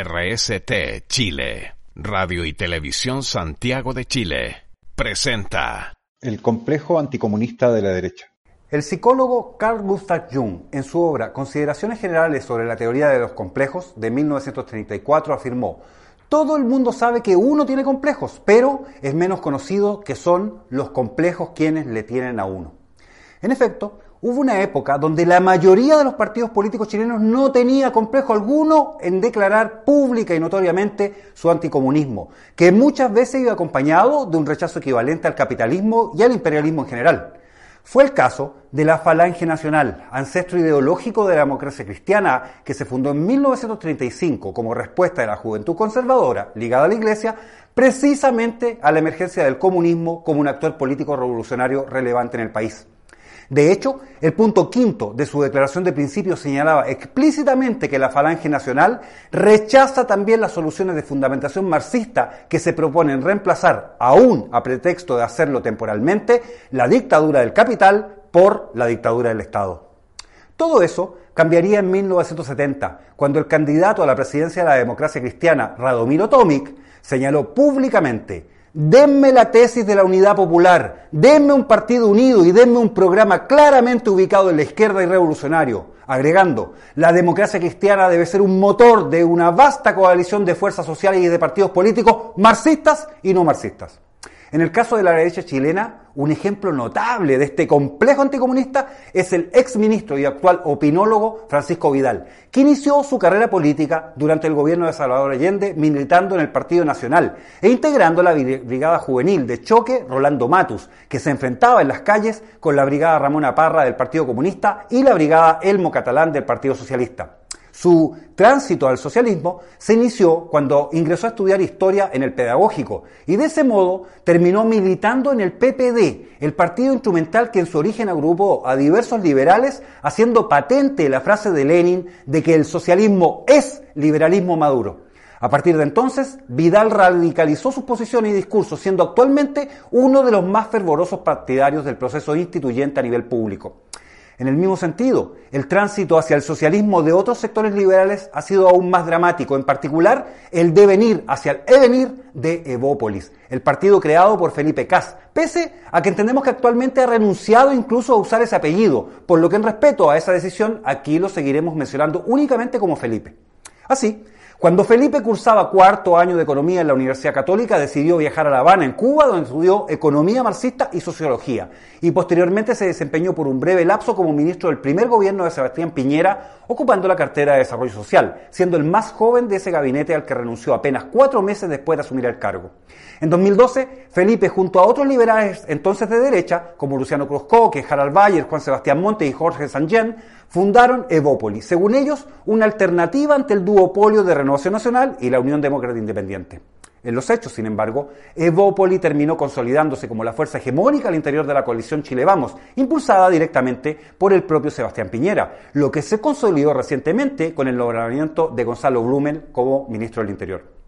RST Chile, Radio y Televisión Santiago de Chile, presenta El complejo anticomunista de la derecha. El psicólogo Carl Gustav Jung, en su obra Consideraciones Generales sobre la Teoría de los Complejos, de 1934, afirmó, todo el mundo sabe que uno tiene complejos, pero es menos conocido que son los complejos quienes le tienen a uno. En efecto, hubo una época donde la mayoría de los partidos políticos chilenos no tenía complejo alguno en declarar pública y notoriamente su anticomunismo, que muchas veces iba acompañado de un rechazo equivalente al capitalismo y al imperialismo en general. Fue el caso de la Falange Nacional, ancestro ideológico de la democracia cristiana, que se fundó en 1935 como respuesta de la juventud conservadora ligada a la Iglesia, precisamente a la emergencia del comunismo como un actor político revolucionario relevante en el país. De hecho, el punto quinto de su declaración de principios señalaba explícitamente que la Falange Nacional rechaza también las soluciones de fundamentación marxista que se proponen reemplazar, aún a pretexto de hacerlo temporalmente, la dictadura del capital por la dictadura del Estado. Todo eso cambiaría en 1970, cuando el candidato a la presidencia de la democracia cristiana, Radomiro Tomic, señaló públicamente Denme la tesis de la unidad popular, denme un partido unido y denme un programa claramente ubicado en la izquierda y revolucionario, agregando, la democracia cristiana debe ser un motor de una vasta coalición de fuerzas sociales y de partidos políticos marxistas y no marxistas. En el caso de la derecha chilena, un ejemplo notable de este complejo anticomunista es el ex ministro y actual opinólogo Francisco Vidal, que inició su carrera política durante el gobierno de Salvador Allende militando en el Partido Nacional e integrando la Brigada Juvenil de Choque Rolando Matus, que se enfrentaba en las calles con la Brigada Ramona Parra del Partido Comunista y la Brigada Elmo Catalán del Partido Socialista. Su tránsito al socialismo se inició cuando ingresó a estudiar historia en el pedagógico y de ese modo terminó militando en el PPD, el partido instrumental que en su origen agrupó a diversos liberales haciendo patente la frase de Lenin de que el socialismo es liberalismo maduro. A partir de entonces, Vidal radicalizó sus posiciones y discursos, siendo actualmente uno de los más fervorosos partidarios del proceso instituyente a nivel público. En el mismo sentido, el tránsito hacia el socialismo de otros sectores liberales ha sido aún más dramático, en particular el devenir hacia el evenir de Evópolis, el partido creado por Felipe Cas, pese a que entendemos que actualmente ha renunciado incluso a usar ese apellido, por lo que en respeto a esa decisión aquí lo seguiremos mencionando únicamente como Felipe. Así, cuando Felipe cursaba cuarto año de economía en la Universidad Católica, decidió viajar a La Habana, en Cuba, donde estudió economía marxista y sociología, y posteriormente se desempeñó por un breve lapso como ministro del primer gobierno de Sebastián Piñera, ocupando la cartera de Desarrollo Social, siendo el más joven de ese gabinete al que renunció apenas cuatro meses después de asumir el cargo. En 2012, Felipe, junto a otros liberales entonces de derecha, como Luciano Cruzcoque, Harald Bayer, Juan Sebastián Monte y Jorge Sanjen, fundaron Evópolis, según ellos, una alternativa ante el duopolio de Renovación Nacional y la Unión Demócrata Independiente. En los hechos, sin embargo, Evópoli terminó consolidándose como la fuerza hegemónica al interior de la coalición Chile Vamos, impulsada directamente por el propio Sebastián Piñera, lo que se consolidó recientemente con el nombramiento de Gonzalo Blumen como ministro del Interior.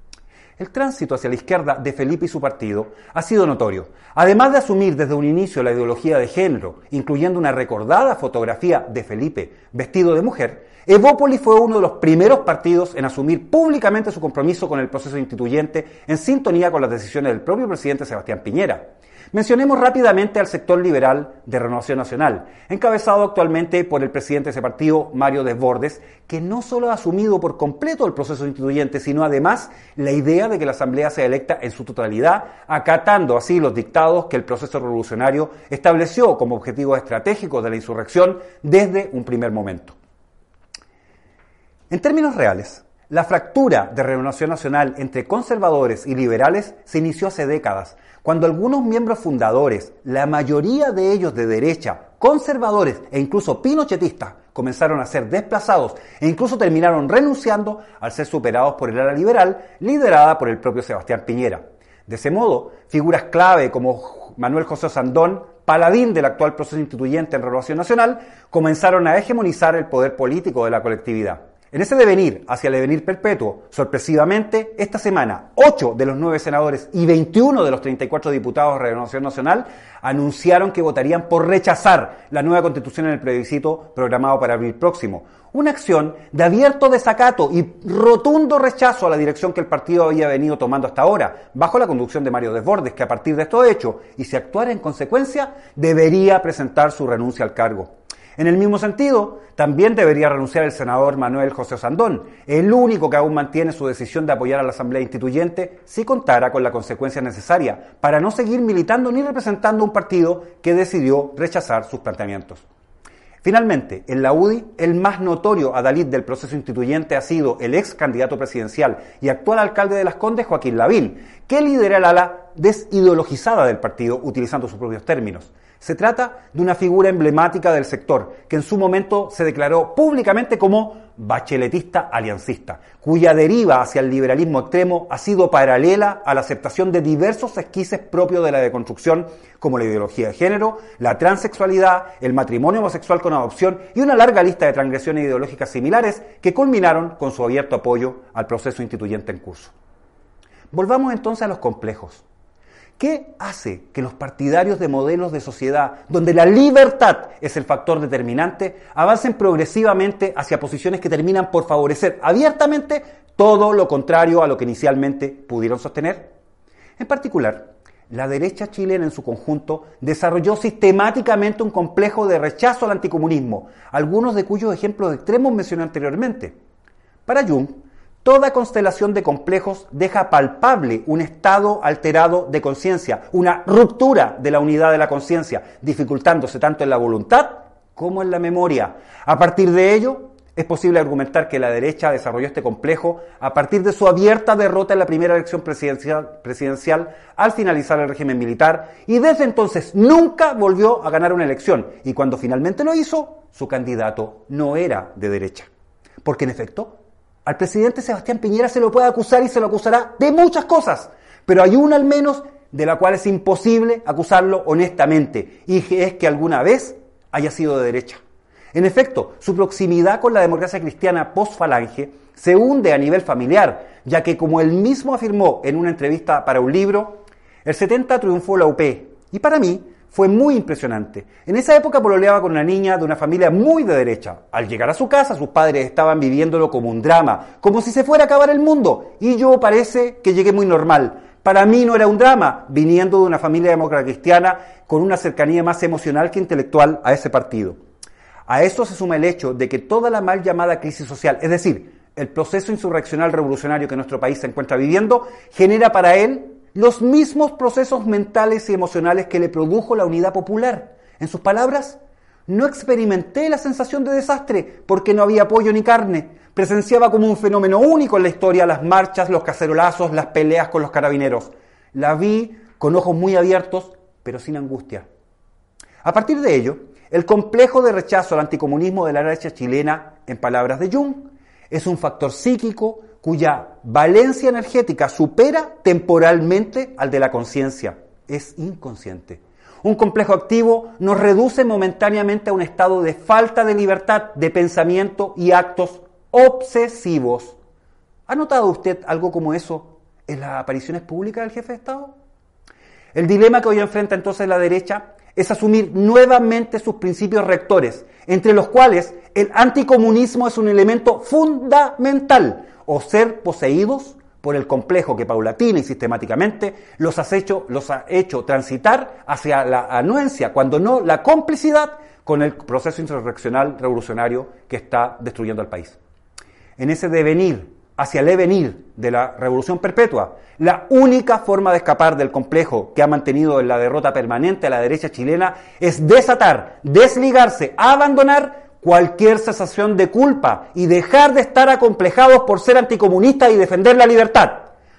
El tránsito hacia la izquierda de Felipe y su partido ha sido notorio. Además de asumir desde un inicio la ideología de género, incluyendo una recordada fotografía de Felipe vestido de mujer, Evópolis fue uno de los primeros partidos en asumir públicamente su compromiso con el proceso instituyente en sintonía con las decisiones del propio presidente Sebastián Piñera. Mencionemos rápidamente al sector liberal de Renovación Nacional, encabezado actualmente por el presidente de ese partido, Mario Desbordes, que no solo ha asumido por completo el proceso instituyente, sino además la idea de que la Asamblea sea electa en su totalidad, acatando así los dictados que el proceso revolucionario estableció como objetivo estratégico de la insurrección desde un primer momento. En términos reales, la fractura de Renovación Nacional entre conservadores y liberales se inició hace décadas, cuando algunos miembros fundadores, la mayoría de ellos de derecha, conservadores e incluso pinochetistas comenzaron a ser desplazados e incluso terminaron renunciando al ser superados por el ala liberal liderada por el propio Sebastián Piñera. De ese modo, figuras clave como Manuel José Sandón, paladín del actual proceso instituyente en Renovación Nacional, comenzaron a hegemonizar el poder político de la colectividad. En ese devenir hacia el devenir perpetuo, sorpresivamente, esta semana, 8 de los 9 senadores y 21 de los 34 diputados de Renovación Nacional anunciaron que votarían por rechazar la nueva constitución en el plebiscito programado para abril próximo. Una acción de abierto desacato y rotundo rechazo a la dirección que el partido había venido tomando hasta ahora, bajo la conducción de Mario Desbordes, que a partir de estos hechos, y si actuara en consecuencia, debería presentar su renuncia al cargo. En el mismo sentido, también debería renunciar el senador Manuel José Sandón, el único que aún mantiene su decisión de apoyar a la Asamblea Instituyente si contara con la consecuencia necesaria para no seguir militando ni representando un partido que decidió rechazar sus planteamientos. Finalmente, en la UDI, el más notorio adalid del proceso instituyente ha sido el ex candidato presidencial y actual alcalde de Las Condes, Joaquín Lavín, que lidera el ala desideologizada del partido utilizando sus propios términos. Se trata de una figura emblemática del sector, que en su momento se declaró públicamente como bacheletista aliancista, cuya deriva hacia el liberalismo extremo ha sido paralela a la aceptación de diversos esquices propios de la deconstrucción, como la ideología de género, la transexualidad, el matrimonio homosexual con adopción y una larga lista de transgresiones ideológicas similares que culminaron con su abierto apoyo al proceso instituyente en curso. Volvamos entonces a los complejos. ¿Qué hace que los partidarios de modelos de sociedad donde la libertad es el factor determinante avancen progresivamente hacia posiciones que terminan por favorecer abiertamente todo lo contrario a lo que inicialmente pudieron sostener? En particular, la derecha chilena en su conjunto desarrolló sistemáticamente un complejo de rechazo al anticomunismo, algunos de cuyos ejemplos extremos mencioné anteriormente. Para Jung, Toda constelación de complejos deja palpable un estado alterado de conciencia, una ruptura de la unidad de la conciencia, dificultándose tanto en la voluntad como en la memoria. A partir de ello, es posible argumentar que la derecha desarrolló este complejo a partir de su abierta derrota en la primera elección presidencial, presidencial, al finalizar el régimen militar y desde entonces nunca volvió a ganar una elección y cuando finalmente lo hizo, su candidato no era de derecha. Porque en efecto, al presidente Sebastián Piñera se lo puede acusar y se lo acusará de muchas cosas, pero hay una al menos de la cual es imposible acusarlo honestamente, y es que alguna vez haya sido de derecha. En efecto, su proximidad con la democracia cristiana post-falange se hunde a nivel familiar, ya que como él mismo afirmó en una entrevista para un libro, el 70 triunfó la UP, y para mí fue muy impresionante. En esa época pololeaba con una niña de una familia muy de derecha. Al llegar a su casa, sus padres estaban viviéndolo como un drama, como si se fuera a acabar el mundo. Y yo parece que llegué muy normal. Para mí no era un drama, viniendo de una familia demócrata cristiana con una cercanía más emocional que intelectual a ese partido. A eso se suma el hecho de que toda la mal llamada crisis social, es decir, el proceso insurreccional revolucionario que nuestro país se encuentra viviendo, genera para él los mismos procesos mentales y emocionales que le produjo la unidad popular. En sus palabras, no experimenté la sensación de desastre porque no había pollo ni carne. Presenciaba como un fenómeno único en la historia las marchas, los cacerolazos, las peleas con los carabineros. La vi con ojos muy abiertos, pero sin angustia. A partir de ello, el complejo de rechazo al anticomunismo de la derecha chilena, en palabras de Jung, es un factor psíquico cuya valencia energética supera temporalmente al de la conciencia. Es inconsciente. Un complejo activo nos reduce momentáneamente a un estado de falta de libertad de pensamiento y actos obsesivos. ¿Ha notado usted algo como eso en las apariciones públicas del jefe de Estado? El dilema que hoy enfrenta entonces la derecha es asumir nuevamente sus principios rectores, entre los cuales el anticomunismo es un elemento fundamental, o ser poseídos por el complejo que paulatina y sistemáticamente los, ha hecho, los ha hecho transitar hacia la anuencia, cuando no la complicidad con el proceso insurreccional revolucionario que está destruyendo al país. En ese devenir hacia el devenir de la revolución perpetua, la única forma de escapar del complejo que ha mantenido en la derrota permanente a la derecha chilena es desatar, desligarse, abandonar cualquier sensación de culpa y dejar de estar acomplejados por ser anticomunistas y defender la libertad.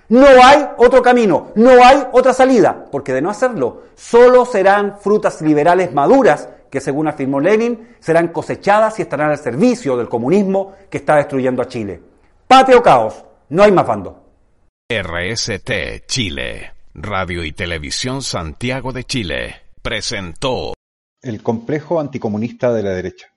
No hay otro camino, no hay otra salida, porque de no hacerlo, solo serán frutas liberales maduras que según afirmó Lenin serán cosechadas y estarán al servicio del comunismo que está destruyendo a Chile. Patio caos, no hay más bando. RST Chile, Radio y Televisión Santiago de Chile, presentó El complejo anticomunista de la derecha.